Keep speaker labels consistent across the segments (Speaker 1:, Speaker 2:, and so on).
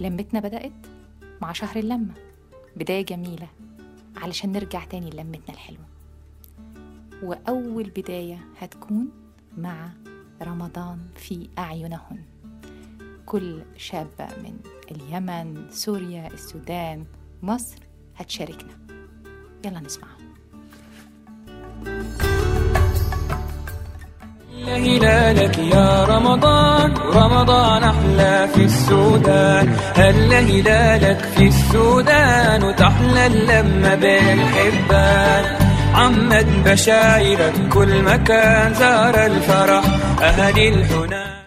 Speaker 1: لمتنا بدأت مع شهر اللمة. بداية جميلة علشان نرجع تاني لمتنا الحلوة. وأول بداية هتكون مع رمضان في أعينهن. كل شابة من اليمن سوريا السودان مصر هتشاركنا. يلا نسمعها
Speaker 2: هلالك يا رمضان. رمضان أحلى في السودان. هل هلالك في السودان؟ وتحلى اللمة بين الحبان عمد بشايرك كل مكان. زار الفرح أهل الحنان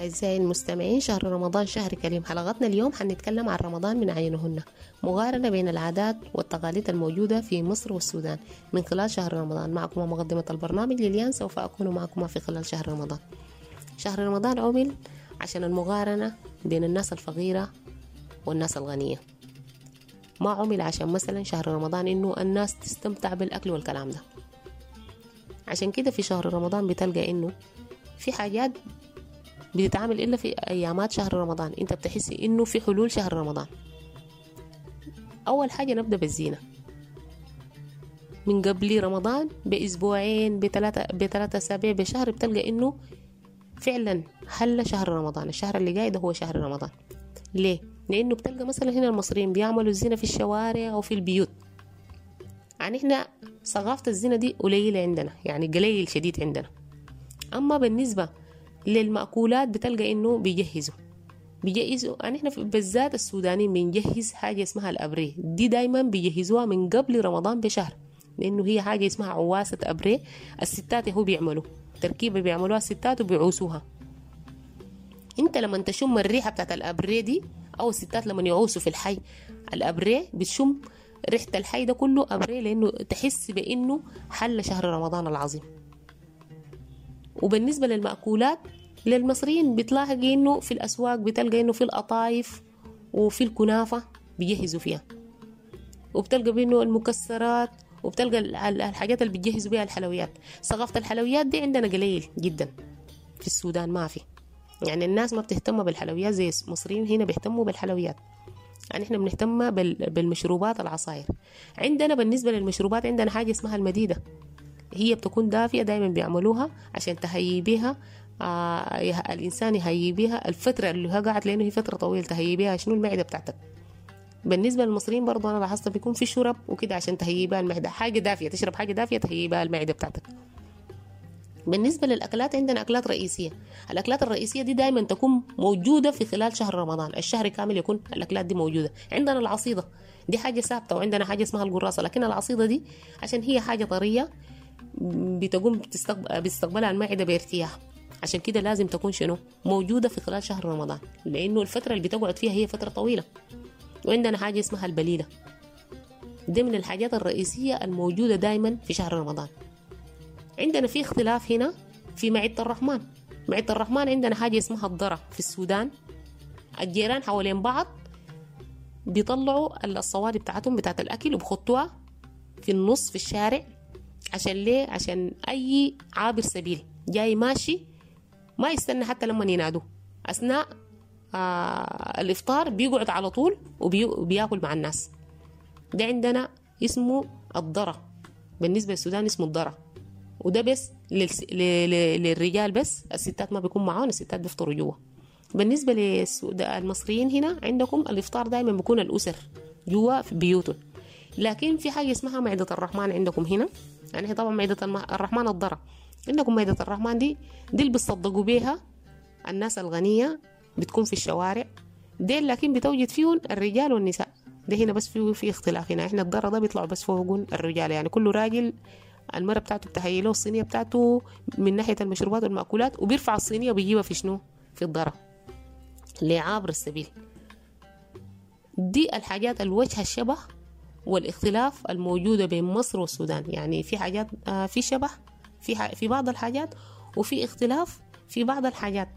Speaker 3: أعزائي المستمعين شهر رمضان شهر كريم. حلقتنا اليوم حنتكلم عن رمضان من عينهن مقارنة بين العادات والتقاليد الموجودة في مصر والسودان. من خلال شهر رمضان معكم مقدمة البرنامج لليان سوف أكون معكم في خلال شهر رمضان. شهر رمضان عمل عشان المقارنة بين الناس الفقيرة والناس الغنية. ما عمل عشان مثلا شهر رمضان إنه الناس تستمتع بالأكل والكلام ده. عشان كده في شهر رمضان بتلقى إنه في حاجات بتتعامل إلا في أيامات شهر رمضان. أنت بتحس إنه في حلول شهر رمضان. أول حاجة نبدأ بالزينة. من قبل رمضان بأسبوعين بثلاثة بثلاثة أسابيع بشهر بتلقى إنه فعلا حل شهر رمضان. الشهر اللي جاي ده هو شهر رمضان. ليه؟ لأنه بتلقى مثلا هنا المصريين بيعملوا الزينة في الشوارع أو في البيوت. يعني إحنا ثقافة الزينة دي قليلة عندنا يعني قليل شديد عندنا. أما بالنسبة للمأكولات بتلقى إنه بيجهزوا. بيجهزوا يعني إحنا في- بالذات السودانيين بنجهز حاجة اسمها الأبريه. دي دايما بيجهزوها من قبل رمضان بشهر لأنه هي حاجة اسمها عواسة أبريه. الستات هو بيعملوا تركيبة بيعملوها الستات وبيعوسوها. أنت لما تشم الريحة بتاعت الأبريه دي أو الستات لما يعوسوا في الحي الأبريه بتشم ريحة الحي ده كله أبريه لأنه تحس بأنه حل شهر رمضان العظيم. وبالنسبة للمأكولات للمصريين بتلاحقي إنه في الأسواق بتلقى إنه في القطايف وفي الكنافة بيجهزوا فيها. وبتلقى بإنه المكسرات وبتلقى ال- ال- الحاجات اللي بيجهزوا بيها الحلويات. ثقافة الحلويات دي عندنا قليل جدا. في السودان ما في. يعني الناس ما بتهتم بالحلويات زي المصريين هنا بيهتموا بالحلويات. يعني إحنا بنهتم بال- بالمشروبات العصاير. عندنا بالنسبة للمشروبات عندنا حاجة اسمها المديدة. هي بتكون دافية دايما بيعملوها عشان تهيي بيها آه الإنسان يهيي بيها الفترة اللي قاعد لأنه هي فترة طويلة تهيي بيها شنو المعدة بتاعتك؟ بالنسبة للمصريين برضو أنا لاحظت بيكون في شرب وكده عشان تهيي بيها المعدة. حاجة دافية تشرب حاجة دافية تهيي بيها المعدة بتاعتك. بالنسبة للأكلات عندنا أكلات رئيسية. الأكلات الرئيسية دي دايما تكون موجودة في خلال شهر رمضان. الشهر كامل يكون الأكلات دي موجودة. عندنا العصيدة دي حاجة ثابتة وعندنا حاجة اسمها القراصة. لكن العصيدة دي عشان هي حاجة طرية بتقوم بتستقبل بتستقبلها المعدة بارتياح عشان كده لازم تكون شنو؟ موجودة في خلال شهر رمضان. لأنه الفترة اللي بتقعد فيها هي فترة طويلة. وعندنا حاجة اسمها البليلة. دي من الحاجات الرئيسية الموجودة دايما في شهر رمضان. عندنا في اختلاف هنا في معدة الرحمن. معدة الرحمن عندنا حاجة اسمها الضرة في السودان. الجيران حوالين بعض بيطلعوا الصواري بتاعتهم بتاعت الأكل وبخطوها في النص في الشارع. عشان ليه؟ عشان أي عابر سبيل جاي ماشي ما يستنى حتى لما ينادوه. أثناء آه الإفطار بيقعد على طول وبي- وبياكل مع الناس. ده عندنا اسمه الضرة. بالنسبة للسودان اسمه الضرة. وده بس. للرجال بس. الستات ما بيكون معاهم الستات بيفطروا جوا. بالنسبة للمصريين هنا عندكم الإفطار دايما بيكون الأسر جوا في بيوتهم. لكن في حاجة اسمها معدة الرحمن عندكم هنا. يعني هي طبعا الم- الرحمن الضرة عندكم معدة الرحمن دي دي اللي بتصدقوا بيها الناس الغنية بتكون في الشوارع. ديل لكن بتوجد فيهم الرجال والنساء. ده هنا بس في في اختلاف هنا. إحنا الضرة ده بيطلعوا بس فوقون الرجال. يعني كل راجل المرة بتاعته بتهيئ له الصينية بتاعته من ناحية المشروبات والمأكولات وبيرفع الصينية وبيجيبها في شنو؟ في الضرة لعابر السبيل. دي الحاجات الوجه الشبه والاختلاف الموجودة بين مصر والسودان. يعني في حاجات آه، في شبه في في بعض الحاجات وفي اختلاف في بعض الحاجات.